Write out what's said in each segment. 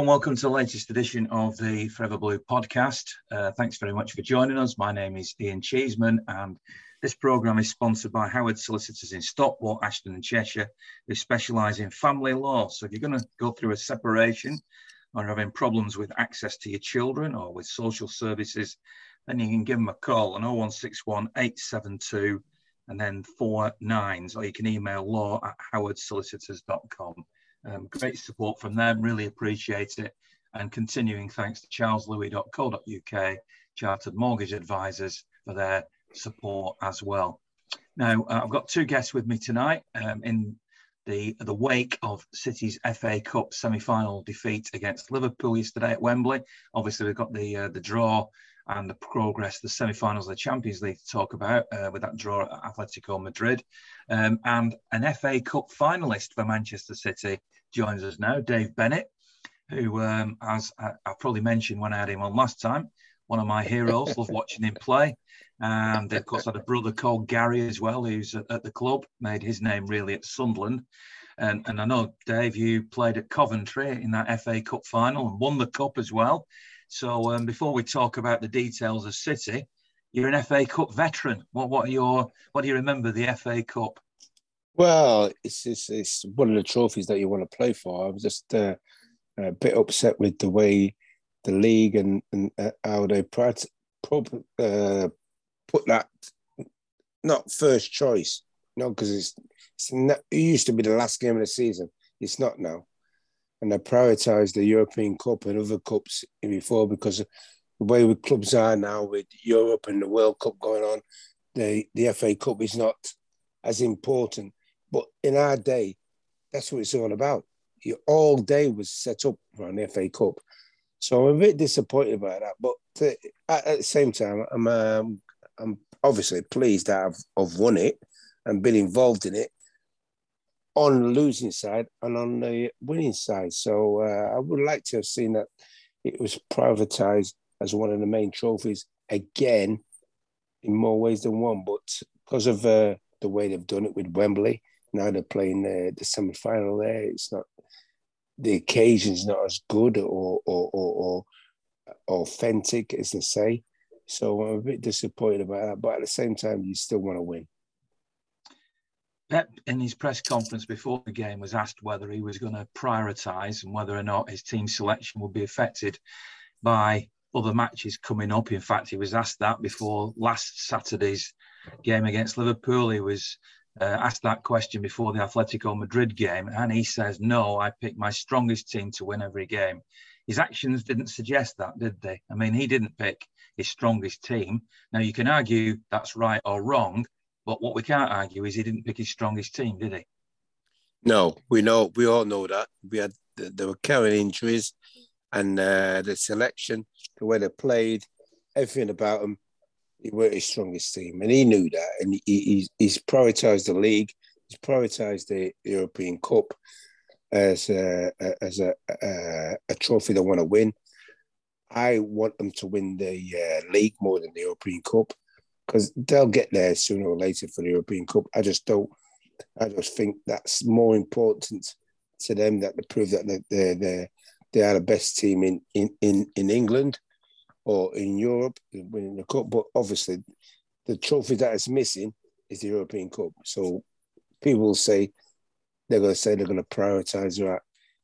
And welcome to the latest edition of the Forever Blue podcast. Uh, thanks very much for joining us. My name is Ian Cheeseman, and this programme is sponsored by Howard Solicitors in Stockport, Ashton, and Cheshire, who specialise in family law. So, if you're going to go through a separation or having problems with access to your children or with social services, then you can give them a call on 0161 872 and then four nines, or you can email law at howardsolicitors.com. Um, great support from them, really appreciate it. And continuing thanks to charleslouis.co.uk, Chartered Mortgage Advisors, for their support as well. Now, uh, I've got two guests with me tonight um, in the, the wake of City's FA Cup semi-final defeat against Liverpool yesterday at Wembley. Obviously, we've got the uh, the draw and the progress, the semi-finals of the Champions League to talk about uh, with that draw at Atletico Madrid. Um, and an FA Cup finalist for Manchester City joins us now, Dave Bennett, who, um, as I, I, probably mentioned when I had him on last time, one of my heroes, love watching him play. And of course, had a brother called Gary as well, who's at, at the club, made his name really at Sunderland. And, and I know, Dave, you played at Coventry in that FA Cup final and won the cup as well. So um, before we talk about the details of City, you're an FA Cup veteran. What what are your what do you remember the FA Cup? Well, it's it's, it's one of the trophies that you want to play for. I was just uh, a bit upset with the way the league and, and uh, how they put uh, put that not first choice. No, because it's, it's not, it used to be the last game of the season. It's not now and they prioritise the European Cup and other cups before because the way the clubs are now with Europe and the World Cup going on, the, the FA Cup is not as important. But in our day, that's what it's all about. You, all day was set up for an FA Cup. So I'm a bit disappointed about that. But to, at, at, the same time, I'm um, I'm obviously pleased that I've, I've won it and been involved in it on the losing side and on the winning side. So uh, I would like to have seen that it was privatized as one of the main trophies again in more ways than one. But because of uh, the way they've done it with Wembley, now they're playing uh, the semi final there. It's not the occasion's not as good or or, or or authentic as they say. So I'm a bit disappointed about that. But at the same time, you still want to win. Pep, in his press conference before the game, was asked whether he was going to prioritise and whether or not his team selection would be affected by other matches coming up. In fact, he was asked that before last Saturday's game against Liverpool. He was uh, asked that question before the Atletico Madrid game, and he says, No, I pick my strongest team to win every game. His actions didn't suggest that, did they? I mean, he didn't pick his strongest team. Now, you can argue that's right or wrong, but what we can't argue is he didn't pick his strongest team, did he? No, we know, we all know that. We had there were carrying injuries, and uh, the selection, the way they played, everything about them, he weren't his strongest team, and he knew that. And he, he's, he's prioritised the league, he's prioritised the European Cup as a, as a, a, a trophy they want to win. I want them to win the uh, league more than the European Cup because they'll get there sooner or later for the European Cup. I just don't. I just think that's more important to them that to prove that they're they they are the best team in in in, in England or in Europe winning the cup. But obviously, the trophy that is missing is the European Cup. So people will say they're going to say they're going to prioritise that,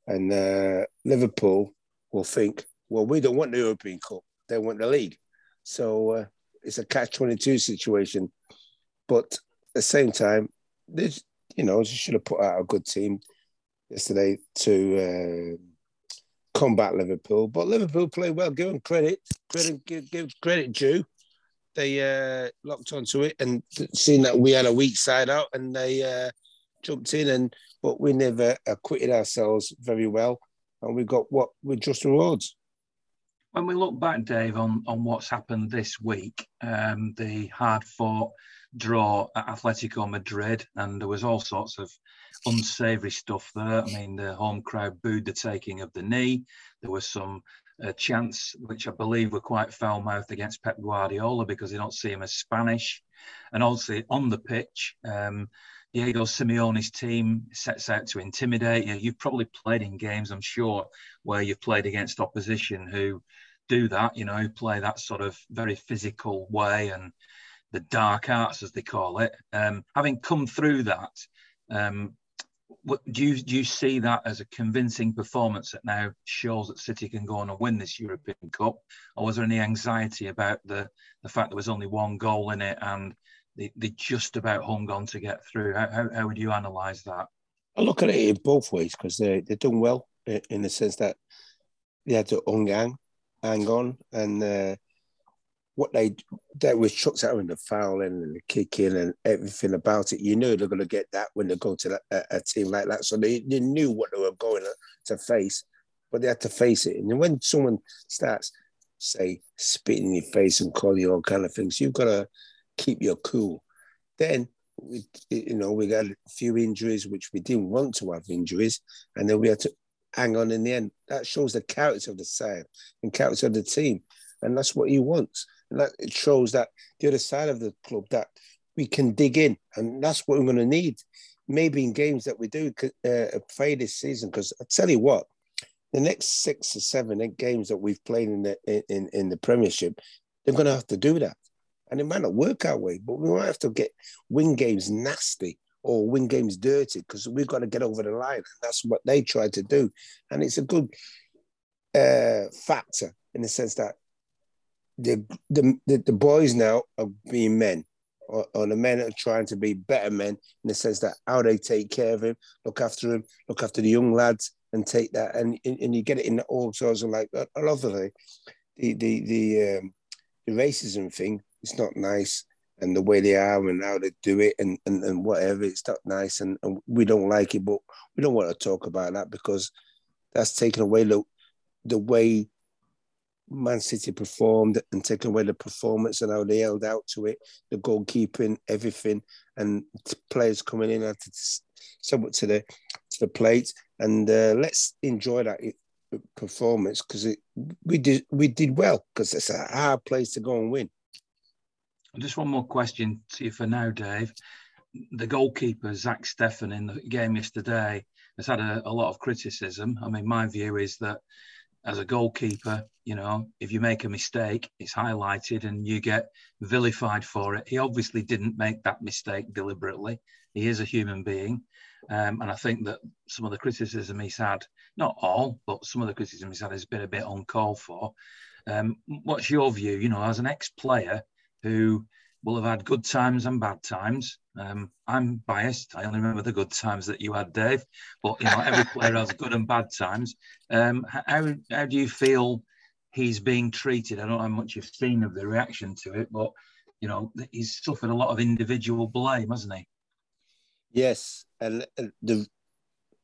and uh, Liverpool will think, well, we don't want the European Cup; they want the league. So uh, it's a catch twenty two situation. But at the same time, this you know, she should have put out a good team yesterday to uh, combat Liverpool. But Liverpool played well. Give them credit. Credit give, give credit due. They uh, locked onto it and seeing that we had a weak side out, and they uh, jumped in. And but we never acquitted ourselves very well, and we got what with just rewards. When we look back, Dave, on, on what's happened this week, um, the hard fought draw at Atletico Madrid, and there was all sorts of unsavoury stuff there. I mean, the home crowd booed the taking of the knee. There was some uh, chants, which I believe were quite foul mouthed against Pep Guardiola because they don't see him as Spanish. And also on the pitch, um, Diego Simeone's team sets out to intimidate you. You've probably played in games, I'm sure, where you've played against opposition who do that, you know, play that sort of very physical way and the dark arts, as they call it. Um, having come through that, um, what, do you do you see that as a convincing performance that now shows that City can go on and win this European Cup, or was there any anxiety about the the fact there was only one goal in it and they, they just about hung on to get through? How, how, how would you analyse that? I look at it in both ways because they they're doing well in the sense that they had to hang on, hang on, and uh, what they that was chucked out in the fouling and the kicking and everything about it. You knew they're going to get that when they go to a, a, team like that. So they, they knew what they were going to face, but they had to face it. And when someone starts, say, spitting in your face and calling you all kind of things, you've got to keep your cool. Then we, you know, we got a few injuries, which we didn't want to have injuries, and then we had to hang on in the end. That shows the character of the side and character of the team, and that's what he wants. And that it shows that the other side of the club that we can dig in, and that's what we're going to need. Maybe in games that we do uh, play this season, because I tell you what, the next six or seven games that we've played in the in, in the Premiership, they're going to have to do that, and it might not work our way, but we might have to get win games nasty or win games dirty because we've got to get over the line, and that's what they try to do, and it's a good uh, factor in the sense that the, the, the, boys now are being men, or, or, the men are trying to be better men in the sense that how they take care of him, look after him, look after the young lads, and take that, and and you get it in all sorts of like I love the the the the, um, the racism thing. It's not nice, and the way they are and how they do it, and and, and whatever. It's not nice, and, and we don't like it, but we don't want to talk about that because that's taken away the the way Man City performed and taken away the performance and how they held out to it, the goalkeeping, everything, and players coming in had to somewhat to the to the plate. And uh, let's enjoy that performance because it we did we did well because it's a hard place to go and win. Just one more question to you for now, Dave. The goalkeeper Zach Steffen in the game yesterday has had a, a lot of criticism. I mean, my view is that as a goalkeeper, you know, if you make a mistake, it's highlighted and you get vilified for it. He obviously didn't make that mistake deliberately. He is a human being. Um, and I think that some of the criticism he's had, not all, but some of the criticism he's had has been a bit uncalled for. Um, what's your view, you know, as an ex player who will have had good times and bad times. Um, I'm biased. I only remember the good times that you had, Dave. But you know, every player has good and bad times. Um, how how do you feel he's being treated? I don't know how much you've seen of the reaction to it, but you know, he's suffered a lot of individual blame, hasn't he? Yes, and the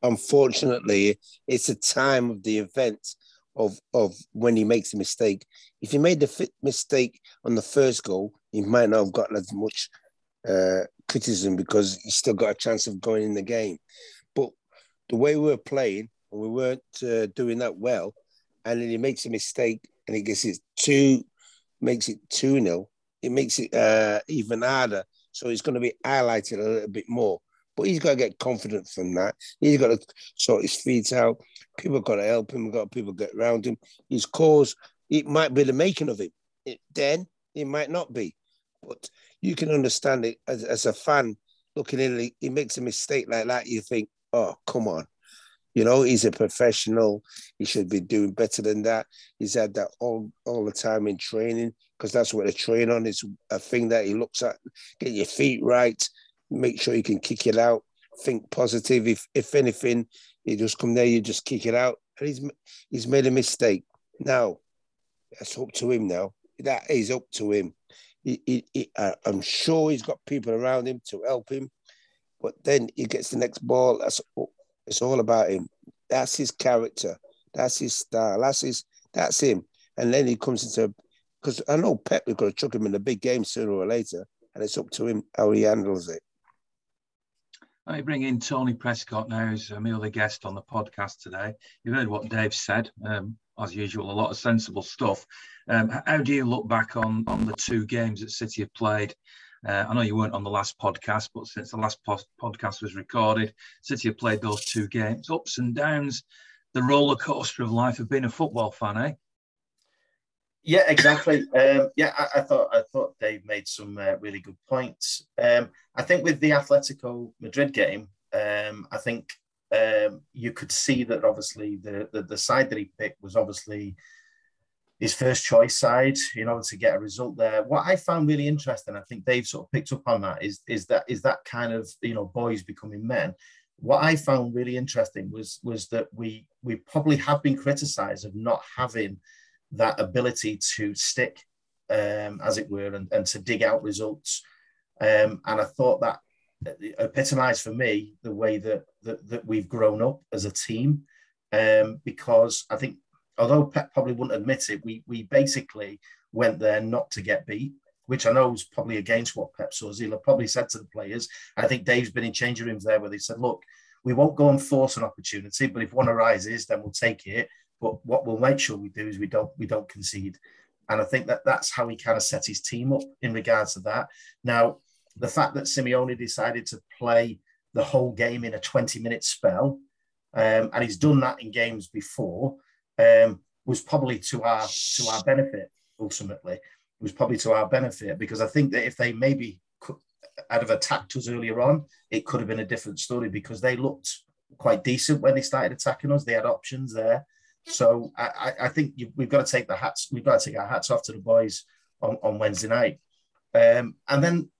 unfortunately, it's a time of the event of of when he makes a mistake. If he made the mistake on the first goal, he might not have gotten as much uh, criticism because he still got a chance of going in the game. But the way we were playing, we weren't uh, doing that well, and then he makes a mistake and he gets it two, makes it two nil. It makes it uh, even harder. So it's going to be highlighted a little bit more. But he's got to get confident from that. He's got to sort his feet out. People got to help him. Got people get around him. His cause, it might be the making of him. It, then it might not be. But you can understand it as, as a fan looking in. He, he makes a mistake like that. You think, oh, come on. You know, he's a professional. He should be doing better than that. He's had that all, all the time in training because that's what they train on. Is a thing that he looks at. Get your feet right make sure you can kick it out. Think positive. If if anything, you just come there, you just kick it out. And he's he's made a mistake. Now, that's up to him. Now that is up to him. He, he, he, uh, I'm sure he's got people around him to help him, but then he gets the next ball. That's it's all about him. That's his character. That's his style. That's his. That's him. And then he comes into because I know Pep is going to chuck him in the big game sooner or later, and it's up to him how he handles it. Let me bring in Tony Prescott now, who's my other guest on the podcast today. You've heard what Dave said, um, as usual, a lot of sensible stuff. Um, how do you look back on on the two games that City have played? Uh, I know you weren't on the last podcast, but since the last po- podcast was recorded, City have played those two games, ups and downs, the roller coaster of life of being a football fan, eh? Yeah, exactly. Um, yeah, I, I, thought I thought Dave made some uh, really good points. Um, I think with the Atletico Madrid game, um, I think um, you could see that obviously the, the, the side that he picked was obviously his first choice side in order to get a result there. What I found really interesting, I think Dave sort of picked up on that, is is that is that kind of you know boys becoming men. What I found really interesting was was that we we probably have been criticised of not having that ability to stick, um, as it were, and, and to dig out results. Um, and I thought that epitomised for me the way that, that, that we've grown up as a team. Um, because I think, although Pep probably wouldn't admit it, we we basically went there not to get beat, which I know is probably against what Pep. He'll probably said to the players. I think Dave's been in changing rooms there where they said, "Look, we won't go and force an opportunity, but if one arises, then we'll take it. But what we'll make sure we do is we don't we don't concede." And I think that that's how he kind of set his team up in regards to that. Now, the fact that Simeone decided to play the whole game in a 20 minute spell, um, and he's done that in games before, um, was probably to our to our benefit. Ultimately, it was probably to our benefit because I think that if they maybe could, had have attacked us earlier on, it could have been a different story because they looked quite decent when they started attacking us. They had options there. So I, I think we've got to take the hats. We've got to take our hats off to the boys on, on Wednesday night. Um, and then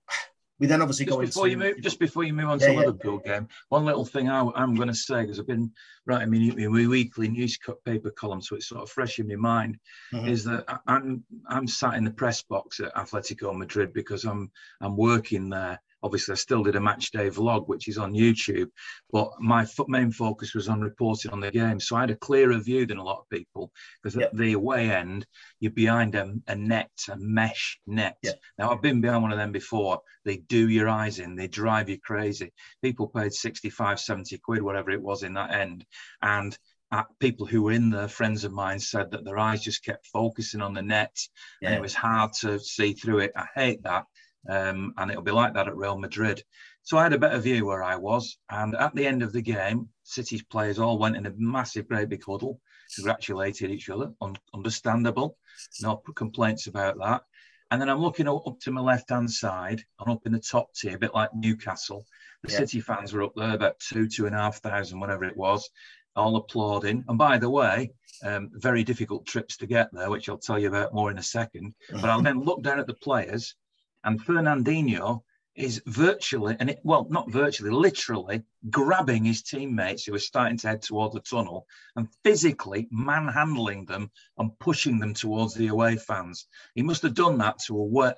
we then obviously just go before into, you move. Just before you move on yeah, to yeah, Liverpool yeah. game, one little thing I, I'm going to say because I've been writing my, my weekly newspaper column, so it's sort of fresh in my mind, mm-hmm. is that I'm I'm sat in the press box at Atletico Madrid because I'm I'm working there obviously I still did a match day vlog, which is on YouTube, but my main focus was on reporting on the game. So I had a clearer view than a lot of people because yep. at the away end, you're behind a, a net, a mesh net. Yep. Now I've been behind one of them before. They do your eyes in, they drive you crazy. People paid 65, 70 quid, whatever it was in that end. And uh, people who were in there, friends of mine, said that their eyes just kept focusing on the net yeah. and it was hard to see through it. I hate that um, and it'll be like that at Real Madrid. So I had a better view where I was. And at the end of the game, City's players all went in a massive, great big huddle, congratulated each other. Un- understandable. No complaints about that. And then I'm looking up to my left hand side and up in the top tier, a bit like Newcastle. The yeah. City fans were up there, about two, two and a half thousand, whatever it was, all applauding. And by the way, um, very difficult trips to get there, which I'll tell you about more in a second. But I'll then look down at the players and Fernandinho is virtually, and it, well, not virtually, literally grabbing his teammates who are starting to head towards the tunnel and physically manhandling them and pushing them towards the away fans. He must have done that to a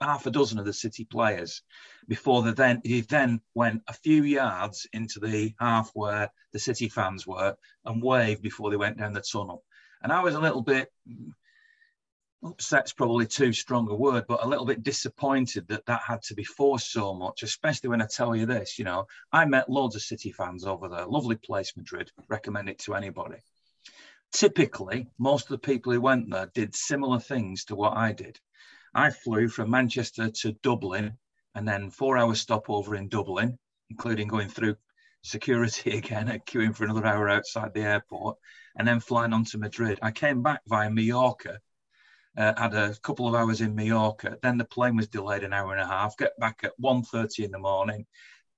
half a dozen of the City players before the then he then went a few yards into the half where the City fans were and waved before they went down the tunnel. And I was a little bit upset's probably too strong a word, but a little bit disappointed that that had to be forced so much, especially when I tell you this, you know, I met loads of City fans over there. Lovely place, Madrid. Recommend it to anybody. Typically, most of the people who went there did similar things to what I did. I flew from Manchester to Dublin and then four hour stopover in Dublin, including going through security again and queuing for another hour outside the airport, and then flying on to Madrid. I came back via Mallorca uh, had a couple of hours in Mallorca. Then the plane was delayed an hour and a half. Get back at 1.30 in the morning.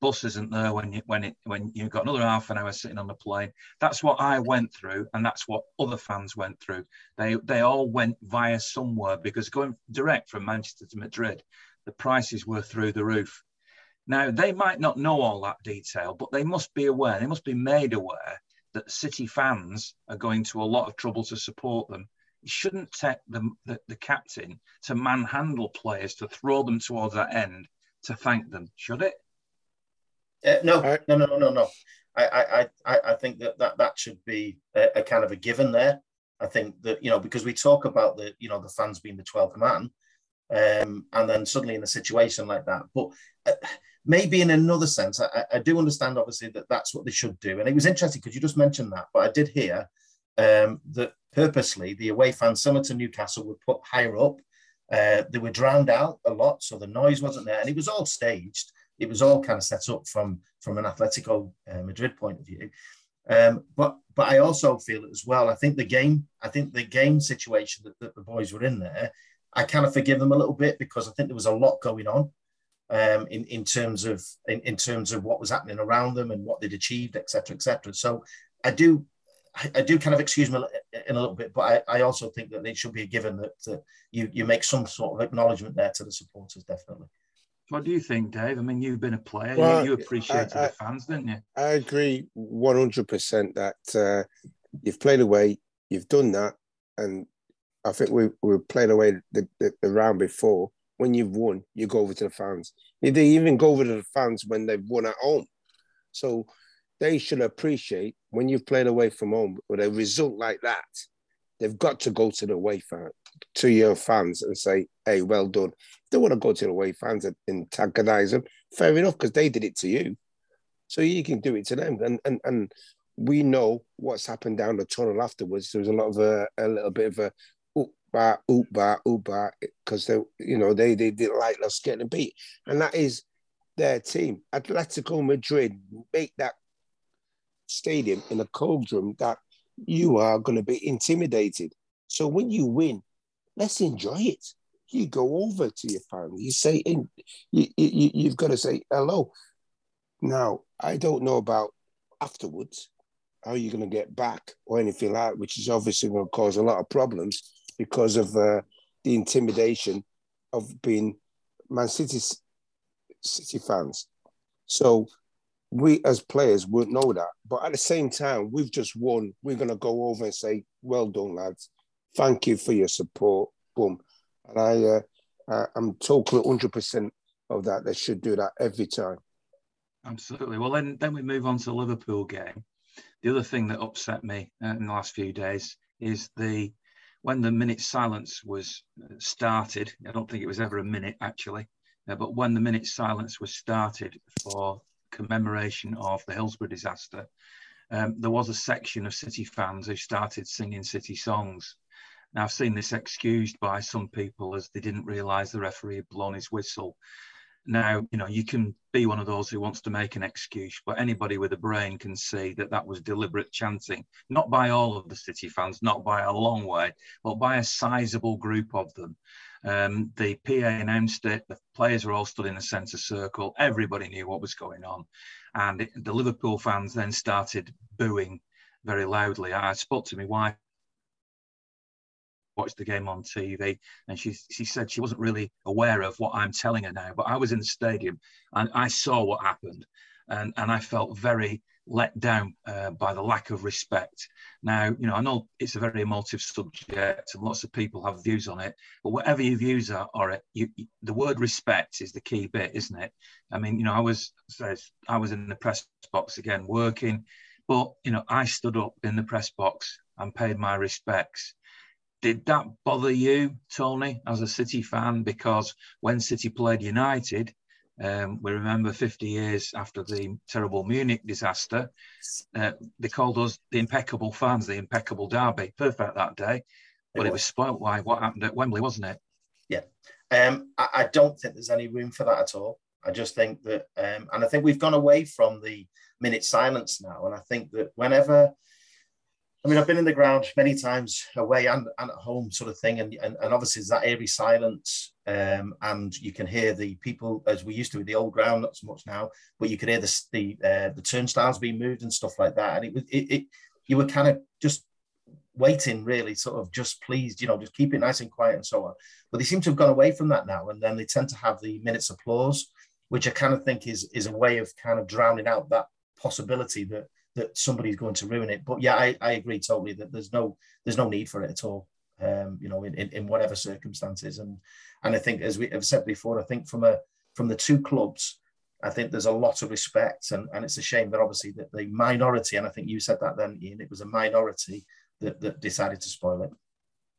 Bus isn't there when you when it when you've got another half an hour sitting on the plane. That's what I went through, and that's what other fans went through. They they all went via somewhere because going direct from Manchester to Madrid, the prices were through the roof. Now they might not know all that detail, but they must be aware. They must be made aware that City fans are going to a lot of trouble to support them it shouldn't take the, the, the captain to manhandle players to throw them towards that end to thank them, should it? Uh, no, no, no, no, no. I, I, I, I think that, that that should be a, a, kind of a given there. I think that you know because we talk about the you know the fans being the twelfth man, um, and then suddenly in a situation like that, but uh, maybe in another sense, I, I do understand obviously that that's what they should do. And it was interesting because you just mentioned that, but I did hear um, that purposely the away fans, similar to Newcastle, were put higher up Uh, they were drowned out a lot, so the noise wasn't there, and it was all staged. It was all kind of set up from from an Atletico uh, Madrid point of view. Um, but but I also feel as well. I think the game, I think the game situation that, that the boys were in there, I kind of forgive them a little bit because I think there was a lot going on um, in in terms of in, in terms of what was happening around them and what they'd achieved, etc., etc. So I do I, do kind of excuse me in a little bit, but I, I also think that it should be a given that, that you you make some sort of acknowledgement there to the supporters, definitely. What do you think, Dave? I mean, you've been a player. Well, you, you appreciated I, I, the fans, didn't you? I agree 100% that uh, you've played away, you've done that. And I think we, we played away the, the, the, round before. When you've won, you go over to the fans. They even go over to the fans when they've won at home. So they should appreciate when you've played away from home with a result like that, they've got to go to the away fan, to your fans and say, hey, well done. If they want to go to the away fans and antagonize them, fair enough, because they did it to you. So you can do it to them. And and and we know what's happened down the tunnel afterwards. There was a lot of a, a little bit of a oop bar, oop bar, oop bar, because they, you know, they they didn't like us getting beat. And that is their team. Atletico Madrid make that stadium in a cauldron that you are going to be intimidated. So when you win, let's enjoy it. You go over to your family. You say, in, you, you, you've got to say hello. Now, I don't know about afterwards, how you're going to get back or anything like that, which is obviously going to cause a lot of problems because of uh, the intimidation of being Man City City fans. So we as players wouldn't know that. But at the same time, we've just won. We're gonna go over and say, "Well done, lads. Thank you for your support." Boom. And I, uh, I'm totally 100 percent of that. They should do that every time. Absolutely. Well, then, then we move on to the Liverpool game. The other thing that upset me uh, in the last few days is the when the minute silence was uh, started. I don't think it was ever a minute actually, uh, but when the minute silence was started for commemoration of the Hillsborough disaster, um, there was a section of City fans who started singing City songs. Now, I've seen this excused by some people as they didn't realise the referee had blown his whistle. Now, you know, you can be one of those who wants to make an excuse, but anybody with a brain can see that that was deliberate chanting, not by all of the City fans, not by a long way, but by a sizable group of them. Um, the PA announced it. The players were all stood in a centre circle. Everybody knew what was going on. And it, the Liverpool fans then started booing very loudly. I spoke to my wife watched the game on TV, and she she said she wasn't really aware of what I'm telling her now. But I was in the stadium and I saw what happened, and and I felt very let down uh, by the lack of respect. Now, you know, I know it's a very emotive subject and lots of people have views on it, but whatever your views are, are it, you, you, the word respect is the key bit, isn't it? I mean, you know, I was I was in the press box again working, but you know, I stood up in the press box and paid my respects. Did that bother you, Tony, as a City fan? Because when City played United, um, we remember 50 years after the terrible Munich disaster, uh, they called us the impeccable fans, the impeccable derby. Perfect that day, but it was, it was spoilt by what happened at Wembley, wasn't it? Yeah. Um, I, I, don't think there's any room for that at all. I just think that, um, and I think we've gone away from the minute silence now. And I think that whenever I mean, I've been in the ground many times away and, and at home, sort of thing, and, and, and obviously there's that eerie silence, um, and you can hear the people as we used to with the old ground, not so much now, but you could hear the the, uh, the turnstiles being moved and stuff like that, and it was it, it you were kind of just waiting, really, sort of just pleased, you know, just keep it nice and quiet and so on. But they seem to have gone away from that now, and then they tend to have the minutes applause, which I kind of think is is a way of kind of drowning out that possibility that that somebody's going to ruin it. But yeah, I, I agree totally that there's no there's no need for it at all. Um, you know, in, in, in whatever circumstances. And and I think as we have said before, I think from a from the two clubs, I think there's a lot of respect, and, and it's a shame that obviously that the minority, and I think you said that then, Ian, it was a minority that, that decided to spoil it.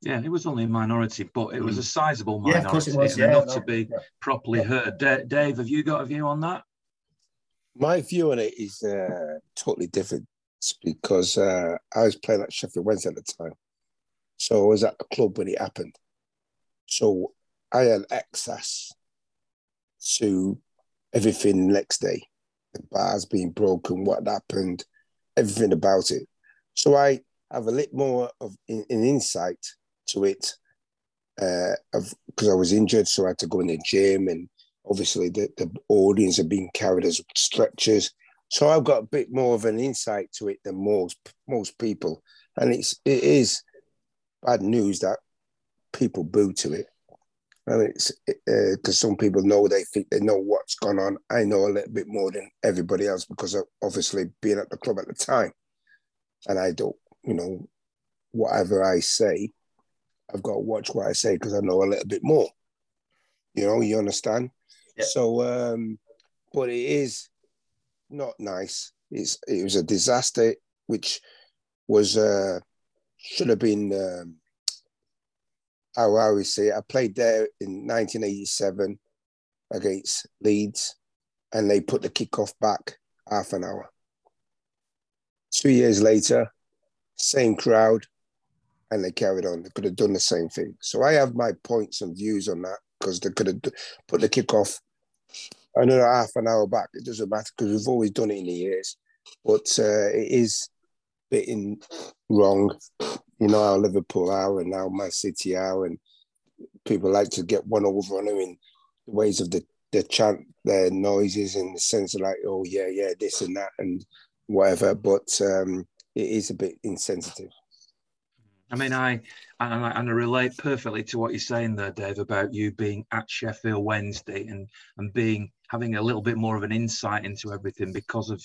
Yeah, it was only a minority, but it was a mm. sizable minority, yeah, of course it was, yeah, enough no, to be yeah. properly heard. D- Dave, have you got a view on that? My view on it is uh, totally different because uh, I was playing at Sheffield Wednesday at the time. So I was at the club when it happened. So I had access to everything next day. The bars being broken, what happened, everything about it. So I have a little more of an insight to it uh, because I was injured, so I had to go in the gym, and obviously the, the audience are being carried as stretchers. So I've got a bit more of an insight to it than most most people, and it's it is bad news that people boo to it. And it's because uh, some people know they think they know what's gone on. I know a little bit more than everybody else because of obviously being at the club at the time, and I don't, you know, whatever I say, I've got to watch what I say because I know a little bit more. You know, you understand? So, um, but it is not nice. It's it was a disaster, which was uh, should have been. Um, how I always say, I played there in 1987 against Leeds, and they put the kickoff back half an hour. Two years later, same crowd, and they carried on. They could have done the same thing. So I have my points and views on that because they could have put the kickoff another half an hour back. It doesn't matter because we've always done it in the years, but uh, it is bitten wrong. You know how Liverpool are and how Man City are, and people like to get one over on them in the ways of the the chant, their noises, and the sense of like, oh yeah, yeah, this and that and whatever. But um, it is a bit insensitive. I mean, I and I, and I relate perfectly to what you're saying there, Dave, about you being at Sheffield Wednesday and and being having a little bit more of an insight into everything because of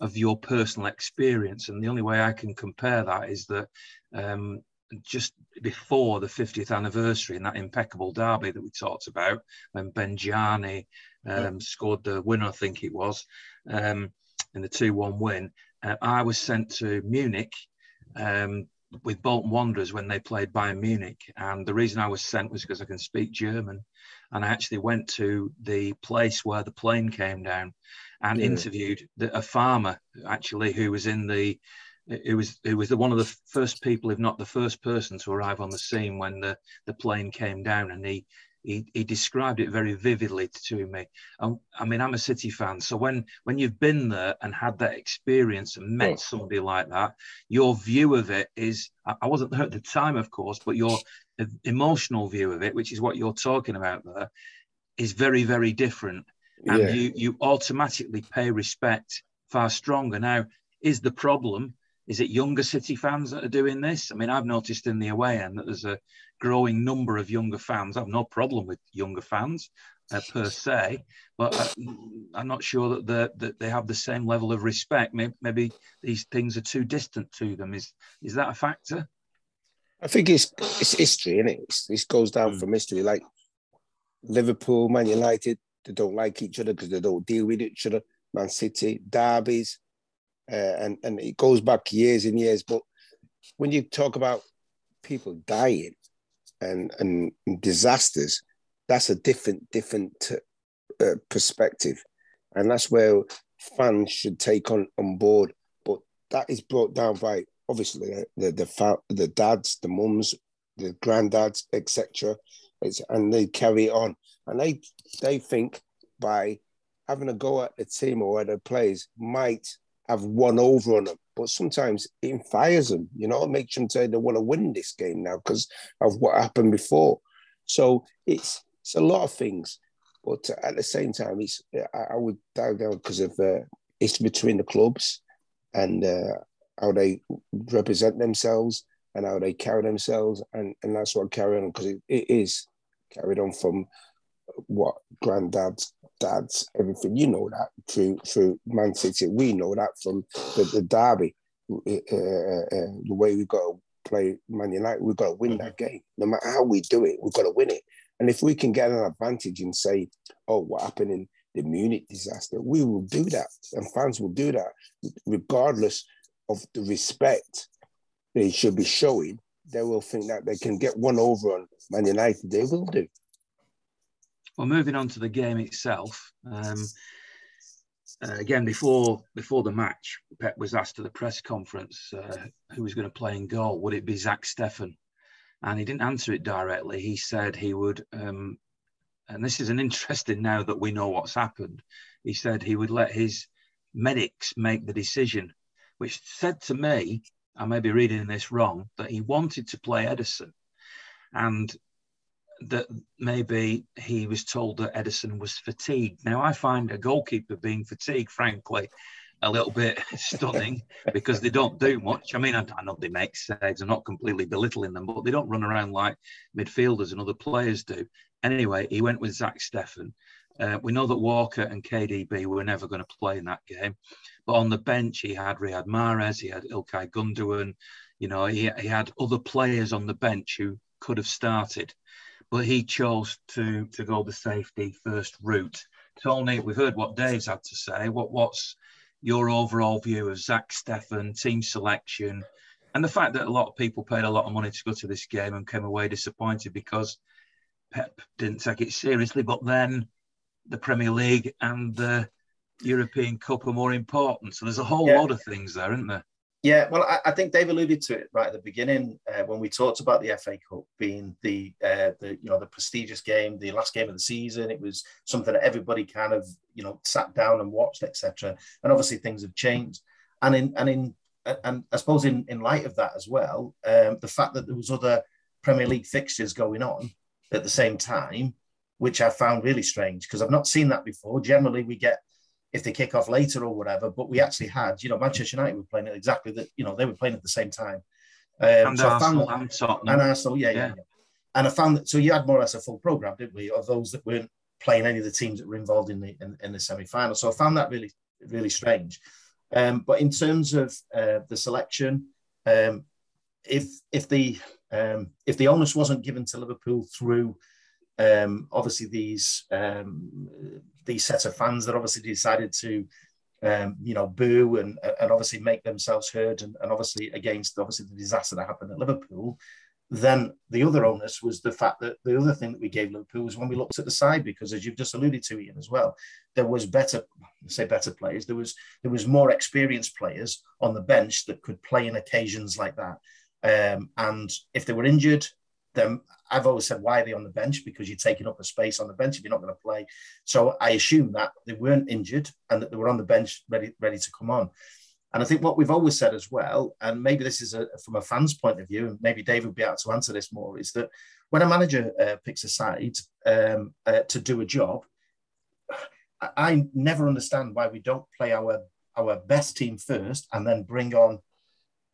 of your personal experience. And the only way I can compare that is that um, just before the 50th anniversary in that impeccable derby that we talked about, when Benjani um, scored the winner, I think it was, um, in the 2 1 win, uh, I was sent to Munich um, with Bolton Wanderers when they played Bayern Munich. And the reason I was sent was because I can speak German. And I actually went to the place where the plane came down and yeah. interviewed the, a farmer actually who was in the it was it was the, one of the first people, if not the first person, to arrive on the scene when the, the plane came down, and he he, he described it very vividly to me. And, I mean, I'm a City fan, so when when you've been there and had that experience and met somebody like that, your view of it is I wasn't there at the time, of course, but your emotional view of it, which is what you're talking about there, is very very different, and yeah. you you automatically pay respect far stronger. Now, is the problem? Is it younger City fans that are doing this? I mean, I've noticed in the away end that there's a growing number of younger fans. I have no problem with younger fans uh, per se, but uh, I'm not sure that, that they have the same level of respect. Maybe, maybe, these things are too distant to them. Is is that a factor? I think it's it's history, isn't it? It's, goes down mm. from history. Like Liverpool, Man United, they don't like each other because they don't deal with each other. Man City, derbies, uh, and and it goes back years and years. But when you talk about people dying, and and disasters, that's a different different uh, perspective, and that's where fans should take on on board. But that is brought down by obviously the the the, the dads, the mums, the granddads, etc. And they carry on, and they they think by having a go at the team or at the players might have won over on them but sometimes it fires them. You know, it makes them say they want to win this game now because of what happened before. So it's it's a lot of things, but at the same time, it's I, I would dive down because of uh, it's between the clubs and uh, how they represent themselves and how they carry themselves, and and that's what carry on because it, it is carried on from what granddads, dads, everything. You know that through through Man City. We know that from the, the derby, uh, uh, uh, the way we got to play Man United. We've got to win that game. No matter how we do it, we've got to win it. And if we can get an advantage and say, "Oh, what happened in the Munich disaster," we will do that, and fans will do that, regardless of the respect they should be showing. They will think that they can get one over on Man United. They will do. Well, moving on to the game itself. Um, uh, again, before before the match, Pep was asked at the press conference uh, who was going to play in goal. Would it be Zach Steffen? and he didn't answer it directly. He said he would, um, and this is an interesting now that we know what's happened. He said he would let his medics make the decision, which said to me, I may be reading this wrong, that he wanted to play Ederson. and that maybe he was told that Ederson was fatigued. Now I find a goalkeeper being fatigued, frankly, a little bit stunning because they don't do much. I mean, I, I know they make saves. I'm not completely belittling them, but they don't run around like midfielders and other players do. Anyway, he went with Zach Steffen. Uh, we know that Walker and KDB were never going to play in that game, but on the bench he had Riyad Mahrez, he had Ilkay Gundogan, you know, he, he had other players on the bench who could have started, but he chose to to go the safety first route. Tony, we've heard what Dave's had to say. What what's your overall view of Zach Steffen, team selection, and the fact that a lot of people paid a lot of money to go to this game and came away disappointed because Pep didn't take it seriously. But then the Premier League and the European Cup are more important. So there's a whole yeah. lot of things there, isn't there? Yeah, well, I, I, think Dave alluded to it right at the beginning uh, when we talked about the FA Cup being the uh, the you know the prestigious game, the last game of the season. It was something that everybody kind of you know sat down and watched, etc. And obviously things have changed. And in and in and I suppose in in light of that as well, um, the fact that there was other Premier League fixtures going on at the same time, which I found really strange because I've not seen that before. Generally, we get if they kick off later or whatever. But we actually had, you know, Manchester United were playing at exactly that, you know, they were playing at the same time. Um, and so Arsenal, I found that, and, and Arsenal, yeah, yeah, yeah, yeah. And I found that so you had more or less a full program, didn't we, of those that weren't playing any of the teams that were involved in the in, in the semi final. So I found that really really strange. Um, but in terms of uh, the selection, um, if if the um, if the onus wasn't given to Liverpool through um, obviously these um, these set of fans that obviously decided to um, you know boo and and obviously make themselves heard and, and obviously against obviously the disaster that happened at Liverpool then the other onus was the fact that the other thing that we gave Liverpool was when we looked at the side, because as you've just alluded to, Ian, as well, there was better, say better players. There was there was more experienced players on the bench that could play in occasions like that. Um, and if they were injured, then I've always said, why are they on the bench? Because you're taking up a space on the bench if you're not going to play. So I assume that they weren't injured and that they were on the bench ready, ready to come on. And I think what we've always said as well, and maybe this is a, from a fan's point of view, and maybe David will be able to answer this more, is that when a manager uh, picks a side um, uh, to do a job, I never understand why we don't play our our best team first and then bring on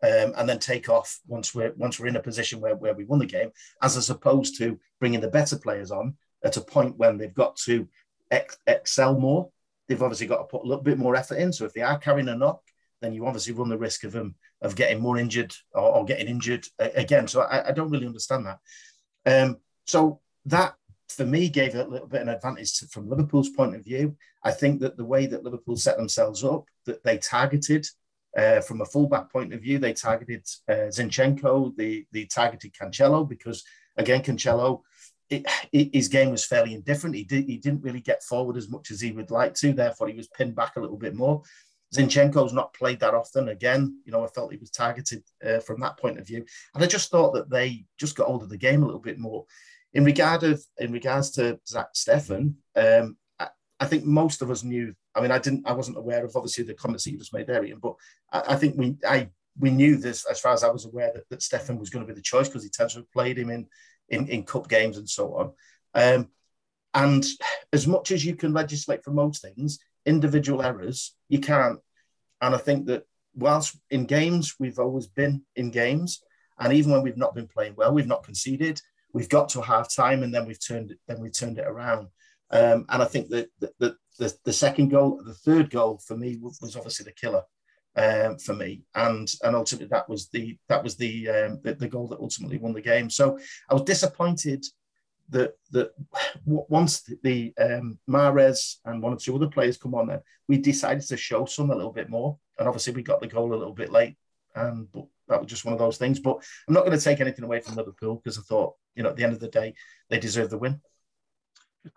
um, and then take off once we're once we're in a position where, where we won the game, as opposed to bringing the better players on at a point when they've got to ex- excel more. They've obviously got to put a little bit more effort in. So if they are carrying a knock, then you obviously run the risk of them of getting more injured or, or getting injured again. So I, I, don't really understand that. Um, so that for me gave a little bit of an advantage to, from Liverpool's point of view. I think that the way that Liverpool set themselves up, that they targeted uh, from a fullback point of view, they targeted uh, Zinchenko, they, they targeted Cancelo because, again, Cancelo, it, it, his game was fairly indifferent. He, did, he didn't really get forward as much as he would like to, therefore, he was pinned back a little bit more. Zinchenko's not played that often. Again, you know, I felt he was targeted uh, from that point of view, and I just thought that they just got hold of the game a little bit more. In regard of in regards to Zach Steffen, um, I, I, think most of us knew I mean, I didn't, I wasn't aware of obviously the comments that you just made there, Ian, but I, I think we, I, we knew this as far as I was aware that, that Steffen was going to be the choice because he tends to have played him in, in, in cup games and so on. Um, and as much as you can legislate for most things, individual errors, you can't. And I think that whilst in games, we've always been in games. And even when we've not been playing well, we've not conceded. We've got to a half time and then we've turned it, then we turned it around. Um, and I think that, that, that the, the second goal, the third goal for me was, obviously the killer um, for me, and and ultimately that was the that was the, um, the, the goal that ultimately won the game. So I was disappointed that that once the um, Mahrez and one or two other players come on, there we decided to show some a little bit more, and obviously we got the goal a little bit late, and but that was just one of those things. But I'm not going to take anything away from Liverpool because I thought you know at the end of the day they deserve the win.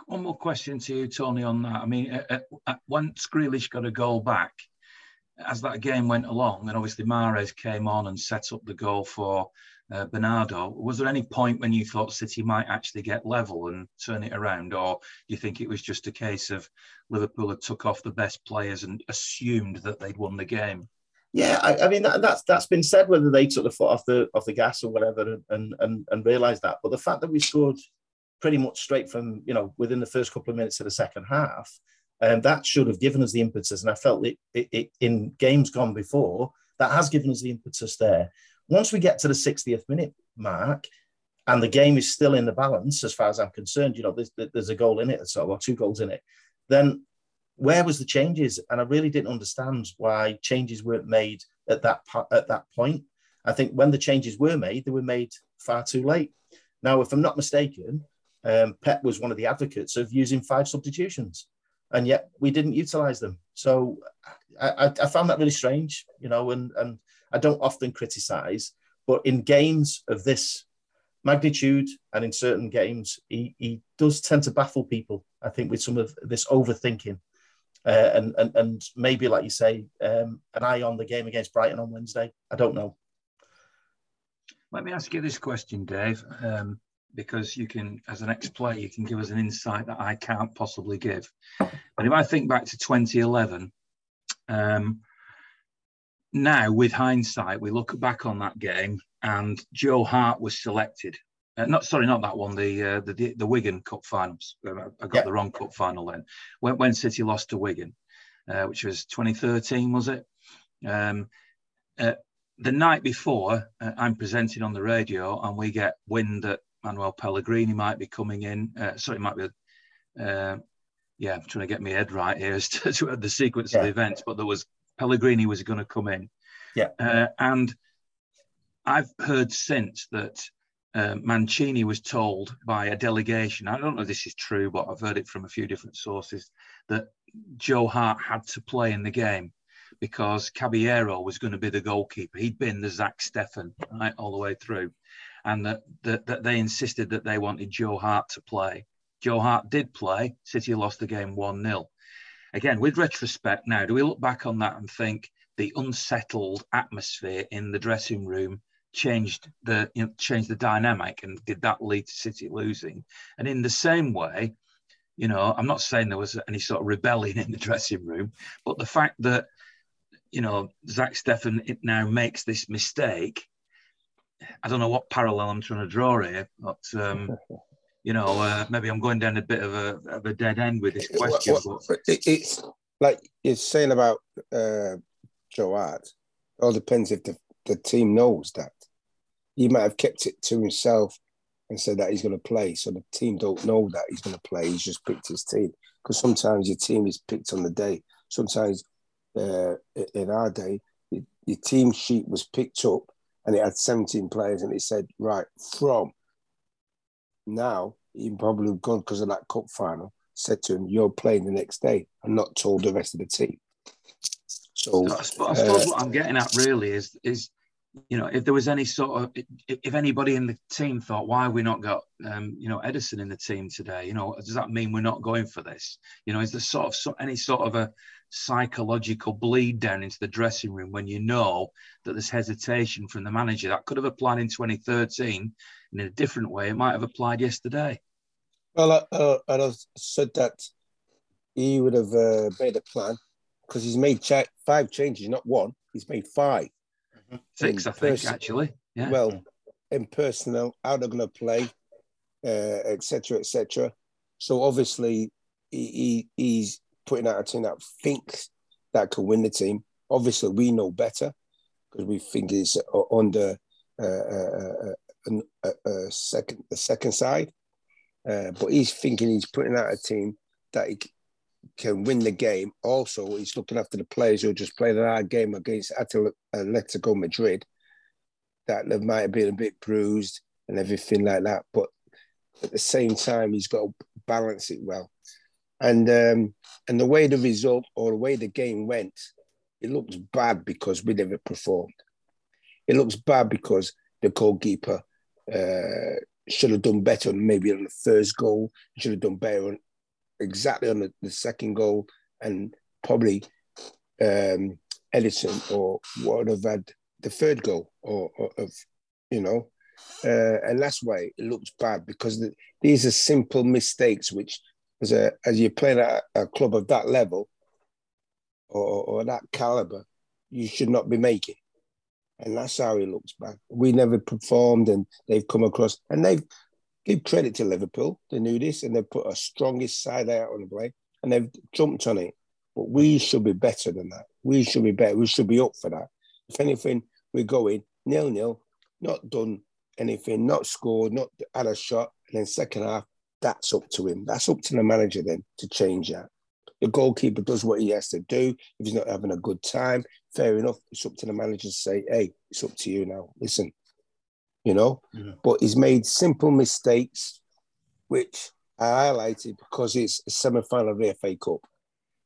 One more question to you, Tony, on that. I mean, once Grealish got a goal back, as that game went along, and obviously Mahrez came on and set up the goal for uh, Bernardo. Was there any point when you thought City might actually get level and turn it around, or do you think it was just a case of Liverpool had took off the best players and assumed that they'd won the game? Yeah, I, I mean that, that's that's been said whether they took the foot off the off the gas or whatever and and and realised that. But the fact that we scored pretty much straight from you know within the first couple of minutes of the second half, and um, that should have given us the impetus. And I felt it, it, it in games gone before that has given us the impetus there. Once we get to the 60th minute mark, and the game is still in the balance as far as I'm concerned, you know, there's, there's a goal in it, so or two goals in it. Then where was the changes? And I really didn't understand why changes weren't made at that at that point. I think when the changes were made, they were made far too late. Now, if I'm not mistaken, um, Pep was one of the advocates of using five substitutions, and yet we didn't utilize them. So I, I, found that really strange, you know, and, and I don't often criticize, but in games of this magnitude and in certain games, he, he does tend to baffle people, I think, with some of this overthinking. Uh, and, and and maybe, like you say, um, an eye on the game against Brighton on Wednesday. I don't know. Let me ask you this question, Dave. Um, because you can, as an ex-player, you can give us an insight that I can't possibly give. But if I think back to 2011, um, now with hindsight, we look back on that game and Joe Hart was selected. Uh, not sorry, not that one. The uh, the the Wigan Cup finals. I got yeah. the wrong cup final then. When, when City lost to Wigan, uh, which was 2013, was it? Um, uh, the night before, uh, I'm presenting on the radio, and we get wind that Manuel Pellegrini might be coming in. Uh, sorry, might be. Uh, yeah, I'm trying to get my head right here as to, to the sequence yeah. of events. But there was Pellegrini was going to come in. Yeah. Uh, and I've heard since that uh, Mancini was told by a delegation. I don't know if this is true, but I've heard it from a few different sources that Joe Hart had to play in the game because Caballero was going to be the goalkeeper. He'd been the Zach Steffen right all the way through and that, that, that they insisted that they wanted Joe Hart to play. Joe Hart did play. City lost the game 1 0. Again, with retrospect now, do we look back on that and think the unsettled atmosphere in the dressing room changed the you know, changed the dynamic and did that lead to City losing? And in the same way, you know, I'm not saying there was any sort of rebellion in the dressing room, but the fact that you know Zach Steffen now makes this mistake I don't know what parallel I'm trying to draw here, but um, you know, uh, maybe I'm going down a bit of a, of a dead end with this question. What, what, it, it's like you're saying about uh, Joe Hart. It all depends if the, the team knows that. He might have kept it to himself and said that he's going to play, so the team don't know that he's going to play. He's just picked his team because sometimes your team is picked on the day. Sometimes uh, in our day, your team sheet was picked up and it had 17 players, and it said, right, from now, he probably have gone because of that cup final, said to him, you're playing the next day, and not told the rest of the team. So, I suppose, I suppose uh, what I'm getting at really is, is you know, if there was any sort of, if anybody in the team thought, why we not got, um, you know, Ederson in the team today? You know, does that mean we're not going for this? You know, is there sort of any sort of a psychological bleed down into the dressing room when you know that there's hesitation from the manager. That could have applied in 2013 and in a different way. It might have applied yesterday. Well, I, uh, I'd said that he would have uh, made a plan because he's made ch- five changes, not one. He's made 5 mm-hmm. Six, I think, actually. Yeah. Well, in personnel, how they're going to play, etc., uh, etc. Et so obviously, he, he, he's putting out a team that thinks that could win the team. Obviously, we know better because we think it's on the uh, uh, uh, uh, second the second side. Uh, but he's thinking he's putting out a team that he can win the game. Also, he's looking after the players who just played our game against Atletico Madrid that they might have been a bit bruised and everything like that. But at the same time, he's got to balance it well. And um, and the way the result or the way the game went, it looks bad because we never performed. It looks bad because the goalkeeper uh, should have done better maybe on the first goal. Should have done better on exactly on the, the second goal, and probably um, Ederson or would have had the third goal or, or of you know. uh, and that's why it looks bad because the, these are simple mistakes which, as a as you're playing at a club of that level or, or that caliber, you should not be making. And that's how it looks back. We never performed, and they've come across, and they've give credit to Liverpool. They knew this, and they put a strongest side out on the play, and they've jumped on it. But we should be better than that. We should be better. We should be up for that. If anything, we're going nil nil, not done anything, not scored, not had a shot, and then second half, that's up to him. That's up to the manager then to change that. The goalkeeper does what he has to do. If he's not having a good time, fair enough. It's up to the manager to say, hey, it's up to you now. Listen, you know. Mm-hmm. But he's made simple mistakes, which I highlighted because it's a semi final of the FA Cup.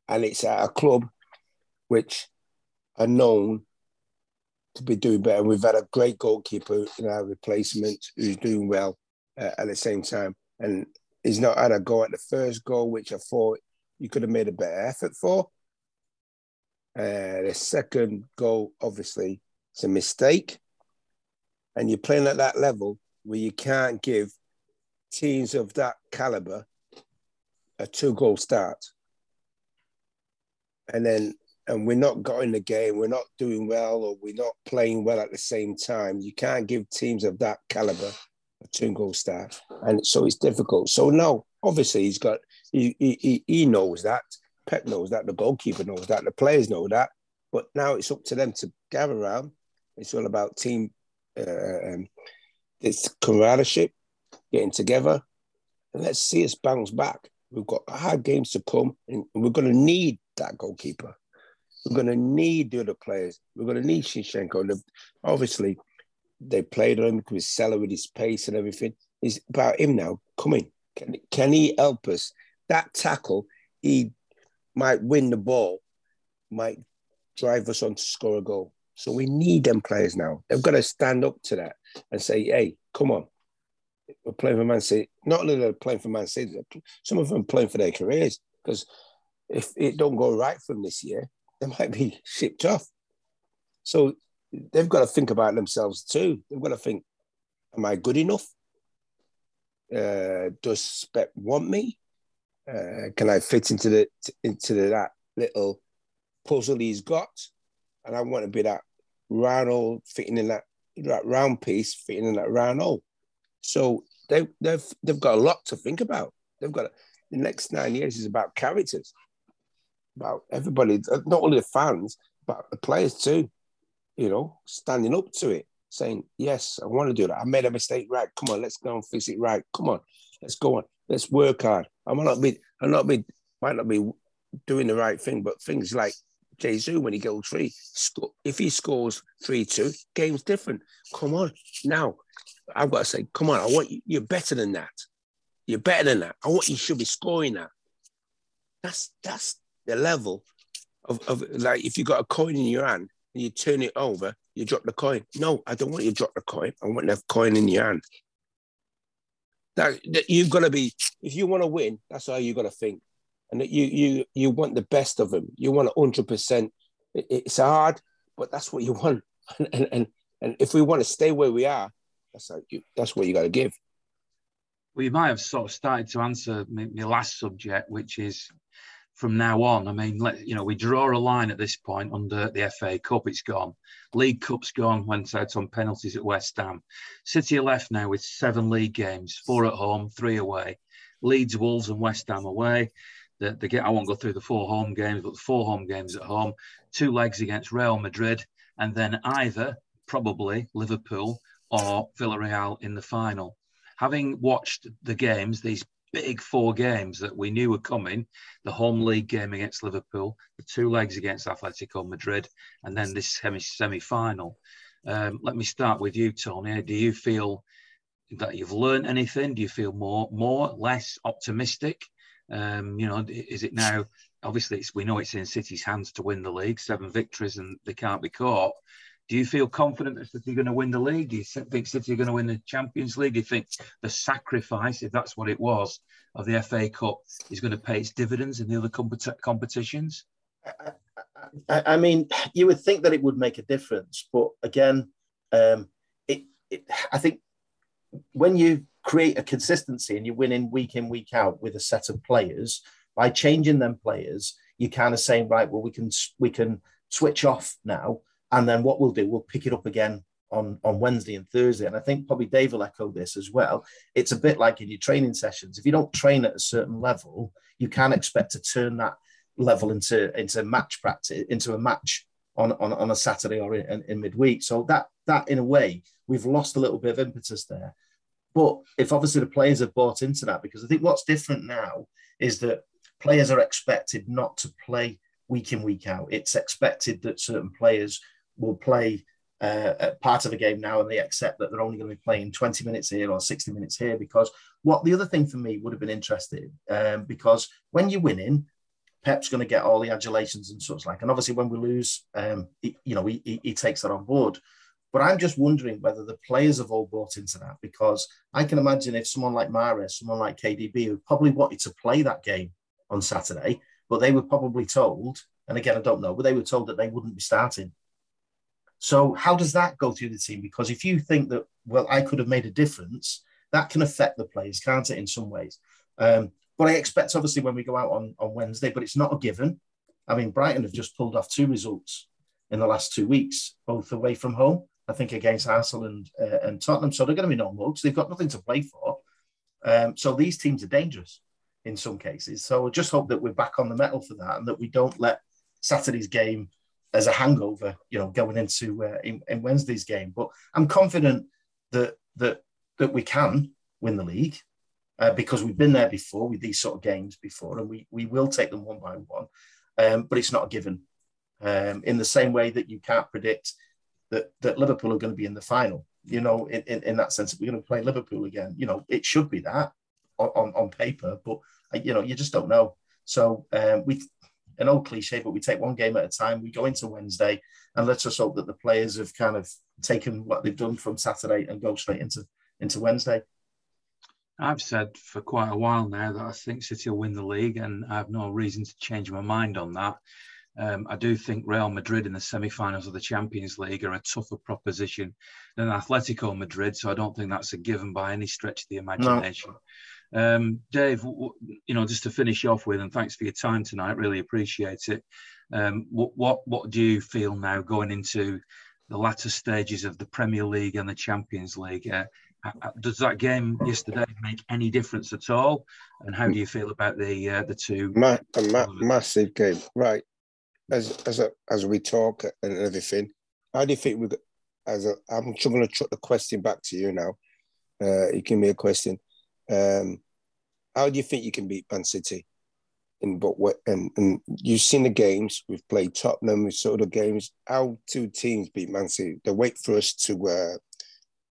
And it's at a club which are known to be doing better. We've had a great goalkeeper in our replacement who's doing well uh, at the same time. And he's not had a go at the first goal, which I thought you could have made a better effort for. Uh, the second goal, obviously, it's a mistake. And you're playing at that level where you can't give teams of that caliber a two goal start. And then, and we're not got in the game, we're not doing well, or we're not playing well at the same time. You can't give teams of that caliber a two goal start. And so it's difficult. So, no, obviously, he's got he, he, he knows that. Pep knows that. The goalkeeper knows that. The players know that. But now it's up to them to gather around. It's all about team, um, this camaraderie, getting together, and let's see us bounce back. We've got hard games to come, and we're going to need that goalkeeper. We're going to need the other players. We're going to need Zinchenko. Obviously, they played on him because Salah with his pace and everything. It's about him now coming. Can, can he help us? that tackle, he might win the ball, might drive us on to score a goal. So we need them players now. They've got to stand up to that and say, hey, come on. We're playing for Man City. Not only they're playing for Man City, some of them playing for their careers. Because if it don't go right for them this year, they might be shipped off. So they've got to think about themselves too. They've got to think, am I good enough? Uh, does Pep want me? uh, can I fit into the into the, that little puzzle he's got? And I want to be that round hole fitting in that that round piece fitting in that round hole. So they they've they've got a lot to think about. They've got the next nine years is about characters, about everybody, uh, not only the fans, but the players too. You know, standing up to it, saying, "Yes, I want to do that. I made a mistake. Right, come on, let's go and fix it. Right, come on, let's go on. Let's work hard. I might not be, I not be, might not be doing the right thing, but things like Jesus when he goes three, if he scores three two, game's different. Come on, now I've got to say, come on, I want you. You're better than that. You're better than that. I want you should be scoring that. That's that's the level of, of like if you got a coin in your hand and you turn it over, you drop the coin. No, I don't want you to drop the coin. I want the coin in your hand. That, that you've got to be if you want to win. That's how you got to think, and that you you you want the best of them. You want hundred percent. It's hard, but that's what you want. And, and and if we want to stay where we are, that's how you, that's what you got to give. Well, you might have sort of started to answer my, my last subject, which is from now on. I mean, let, you know, we draw a line at this point under the FA Cup. It's gone. League Cup's gone. Went out on penalties at West Ham. City are left now with seven league games: four at home, three away. Leeds, Wolves, and West Ham away. The, the get, I won't go through the four home games, but the four home games at home. Two legs against Real Madrid, and then either probably Liverpool or Villarreal in the final. Having watched the games, these big four games that we knew were coming the home league game against Liverpool, the two legs against Atletico Madrid, and then this semi final. Um, let me start with you, Tony. Do you feel that you've learned anything? Do you feel more, more, less optimistic? Um, you know, is it now? Obviously, we know it's in City's hands to win the league, seven victories, and they can't be caught. Do you feel confident that City are going to win the league? Do you think City are going to win the Champions League? Do you think the sacrifice, if that's what it was, of the FA Cup is going to pay its dividends in the other compet- competitions? I, I, mean, you would think that it would make a difference, but again, um, it, it, I think when you create a consistency and you're winning week in, week out with a set of players, by changing them players, you're kind of saying, right, well, we can we can switch off now, and then what we'll do, we'll pick it up again on, on Wednesday and Thursday. And I think probably Dave will echo this as well. It's a bit like in your training sessions. If you don't train at a certain level, you can't expect to turn that level into into match practice, into a match on, on, on a Saturday or in, in midweek. So that that in a way, we've lost a little bit of impetus there. But if obviously the players have bought into that, because I think what's different now is that players are expected not to play week in, week out. It's expected that certain players will play uh, part of a game now and they accept that they're only going to be playing 20 minutes here or 60 minutes here. Because what the other thing for me would have been interesting, um, because when you're winning, Pep's going to get all the adulations and such like. And obviously, when we lose, um, he, you know, he, he, he takes that on board. But I'm just wondering whether the players have all bought into that because I can imagine if someone like Mahrez, someone like KDB, who probably wanted to play that game on Saturday, but they were probably told, and again, I don't know, but they were told that they wouldn't be starting. So, how does that go through the team? Because if you think that, well, I could have made a difference, that can affect the players, can't it, in some ways? Um, but I expect, obviously, when we go out on, on Wednesday, but it's not a given. I mean, Brighton have just pulled off two results in the last two weeks, both away from home, I think, against Arsenal and, uh, and Tottenham. So they're going to be no mugs. They've got nothing to play for. Um, so these teams are dangerous in some cases. So I just hope that we're back on the metal for that and that we don't let Saturday's game as a hangover, you know, going into uh, in, in Wednesday's game. But I'm confident that that that we can win the league uh, because we've been there before with these sort of games before, and we we will take them one by one. Um, but it's not a given. Um, in the same way that you can't predict that that Liverpool are going to be in the final. You know, in, in, in that sense, we're going to play Liverpool again, you know, it should be that on, on, on paper, but uh, you know, you just don't know. So um, we an old cliche, but we take one game at a time. We go into Wednesday, and let's just hope that the players have kind of taken what they've done from Saturday and go straight into into Wednesday. I've said for quite a while now that I think City will win the league, and I have no reason to change my mind on that. Um, I do think Real Madrid in the semi-finals of the Champions League are a tougher proposition than Atletico Madrid, so I don't think that's a given by any stretch of the imagination. No. Um, Dave, you know, just to finish off with, and thanks for your time tonight, really appreciate it. Um, what, what, what do you feel now going into the latter stages of the Premier League and the Champions League? Uh, does that game yesterday make any difference at all? And how do you feel about the uh, the two? Ma- a ma- massive game, right? As as a, as we talk and everything, how do you think we? As a, I'm going to chuck the question back to you now. Uh, you give me a question. Um, how do you think you can beat Man City? In but what and, and you've seen the games we've played Tottenham, we saw the games. How two teams beat Man City? They wait for us to. Uh,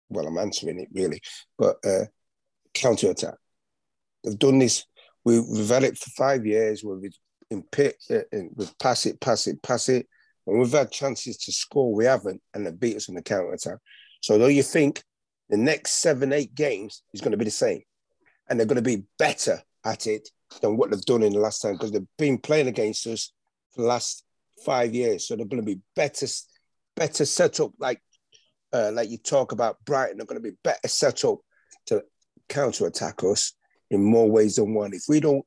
well, I'm answering it really, but uh, counter attack. They've done this. We, have had it for five years. Where we've in pit, uh, we've pass it, pass it, pass it. And we've had chances to score, we haven't, and they beat us in the counter attack. So, though you think the next seven, eight games is going to be the same, and they're going to be better at it than what they've done in the last time because they've been playing against us for the last five years. So they're going to be better, better set up. Like, uh, like you talk about Brighton, they're going to be better set up to counter attack us in more ways than one. If we don't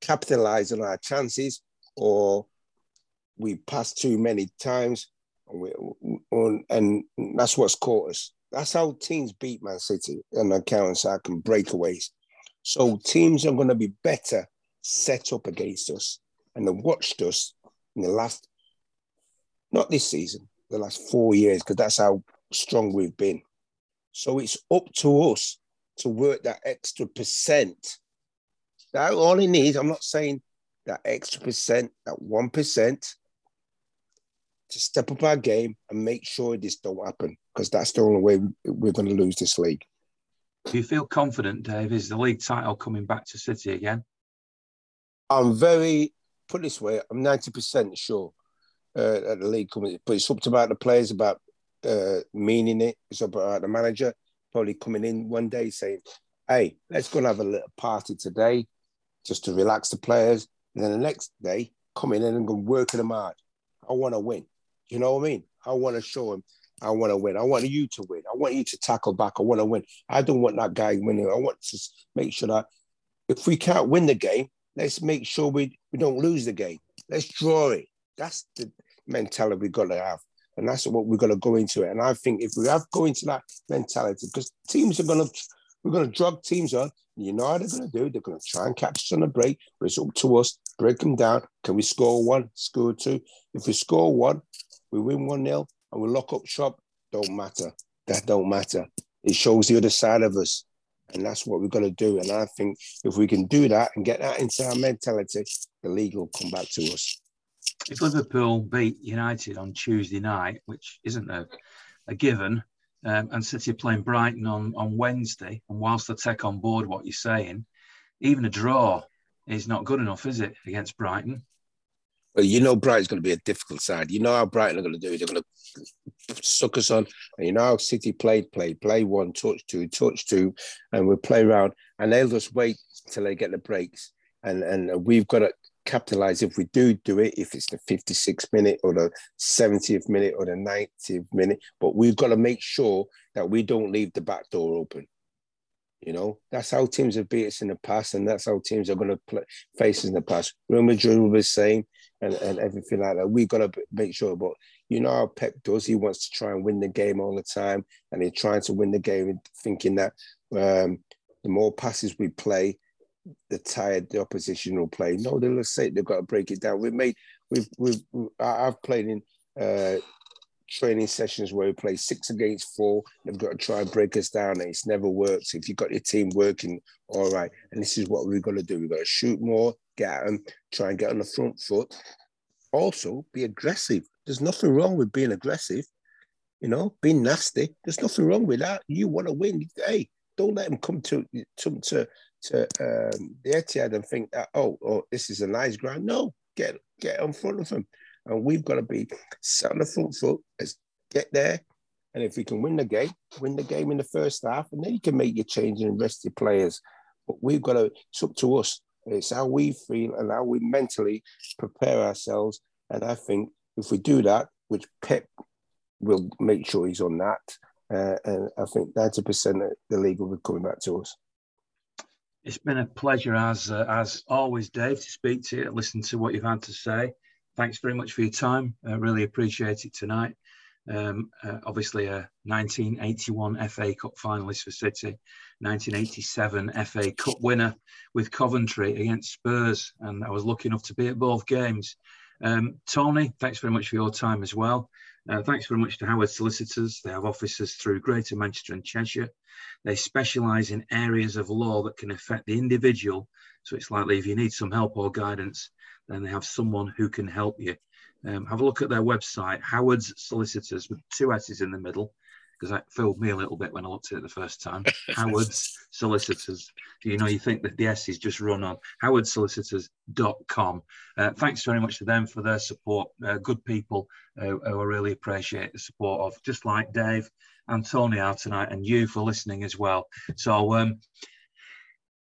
capitalize on our chances or we pass too many times, and, we, and that's what's caught us. That's how teams beat Man City and the counter attack and breakaways. So teams are going to be better set up against us and they watched us in the last, not this season, the last four years, because that's how strong we've been. So it's up to us to work that extra percent. That all it needs. I'm not saying that extra percent, that one percent, to step up our game and make sure this don't happen, because that's the only way we're going to lose this league. Do you feel confident, Dave? Is the league title coming back to City again? I'm very, put this way, I'm 90% sure uh, that the league coming, but it's up to about the players about uh, meaning it. It's up about the manager probably coming in one day saying, hey, let's go and have a little party today just to relax the players. And then the next day, coming in and go working them hard. I want to win. You know what I mean? I want to show them I want to win. I want you to win. I want you to tackle back. I want to win. I don't want that guy winning. I want to make sure that if we can't win the game, let's make sure we, we don't lose the game. Let's draw it. That's the mentality we got to have. And that's what we're going to go into it. And I think if we have go into that mentality, because teams are going to, we're going to drug teams on. You know how they're going to do? They're going to try and catch us on a break, but it's up to us. Break them down. Can we score one? Score two? If we score one, we win one nil, and we lock up shop. Don't matter. That don't matter. It shows the other side of us, and that's what we're going to do. And I think if we can do that and get that into our mentality, the league will come back to us. If Liverpool beat United on Tuesday night, which isn't a, a given, um, and City playing Brighton on, on Wednesday, and whilst I take on board what you're saying, even a draw is not good enough, is it, against Brighton? Well, you know Brighton's going to be a difficult side. You know how Brighton are going to do. They're going to suck us on. And you know how City played, played, play one, touch two, touch two, and we'll play around. And they'll just wait till they get the breaks. And and we've got to capitalize if we do do it, if it's the 56th minute or the 70th minute or the 90th minute. But we've got to make sure that we don't leave the back door open. You know, that's how teams have beat us in the past, and that's how teams are going to play, face in the past. Real Madrid will be same, and, and everything like that. We've got to make sure. But you know how Pep does. He wants to try and win the game all the time, and he's trying to win the game, thinking that um, the more passes we play, the tired the opposition will play. No, they'll say they've got to break it down. We've made we've we've I've played in uh, training sessions where we play six against four. They've got to try and break us down, and it's never worked. If you've got your team working all right, and this is what we've got to do. We've got to shoot more, get them, try and get on the front foot. Also, be aggressive. There's nothing wrong with being aggressive. You know, being nasty. There's nothing wrong with that. You want to win. Hey, don't let them come to to to to um, the Etihad and think that oh, oh, this is a nice ground. No, get get in front of them, and we've got to be set on the front foot. Let's get there, and if we can win the game, win the game in the first half, and then you can make your change and rest your players. But we've got to. It's up to us. It's how we feel and how we mentally prepare ourselves. And I think if we do that, which Pep will make sure he's on that, uh, and I think 90% of the league will be coming back to us. It's been a pleasure, as uh, as always, Dave, to speak to you, listen to what you've had to say. Thanks very much for your time. I really appreciate it tonight. Um, uh, obviously, a 1981 FA Cup finalist for City, 1987 FA Cup winner with Coventry against Spurs, and I was lucky enough to be at both games. Um, Tony, thanks very much for your time as well. Uh, thanks very much to Howard Solicitors. They have offices through Greater Manchester and Cheshire. They specialise in areas of law that can affect the individual. So it's likely if you need some help or guidance, then they have someone who can help you. Um, have a look at their website, Howard's Solicitors, with two S's in the middle, because that filled me a little bit when I looked at it the first time. Howard's Solicitors. You know, you think that the S is just run on howardsolicitors.com. Uh, thanks very much to them for their support. Uh, good people uh, who I really appreciate the support of, just like Dave and Tony are tonight, and you for listening as well. So, um,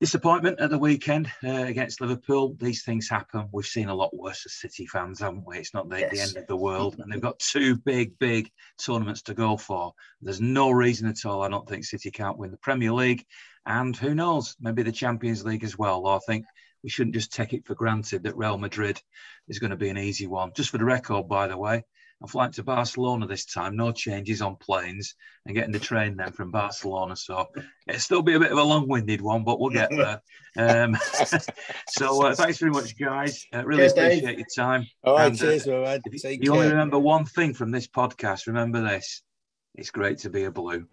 disappointment at the weekend uh, against Liverpool. These things happen. We've seen a lot worse as City fans, haven't we? It's not the, yes. the, end of the world. And they've got two big, big tournaments to go for. There's no reason at all, I don't think City can't win the Premier League. And who knows, maybe the Champions League as well. I think we shouldn't just take it for granted that Real Madrid is going to be an easy one. Just for the record, by the way, I'm flying to Barcelona this time, no changes on planes, and getting the train then from Barcelona. So it'll still be a bit of a long-winded one, but we'll get there. Um, so uh, thanks very much, guys. Uh, really appreciate your time. All right, and, uh, cheers, uh, man. You, you only remember one thing from this podcast, remember this: it's great to be a blue.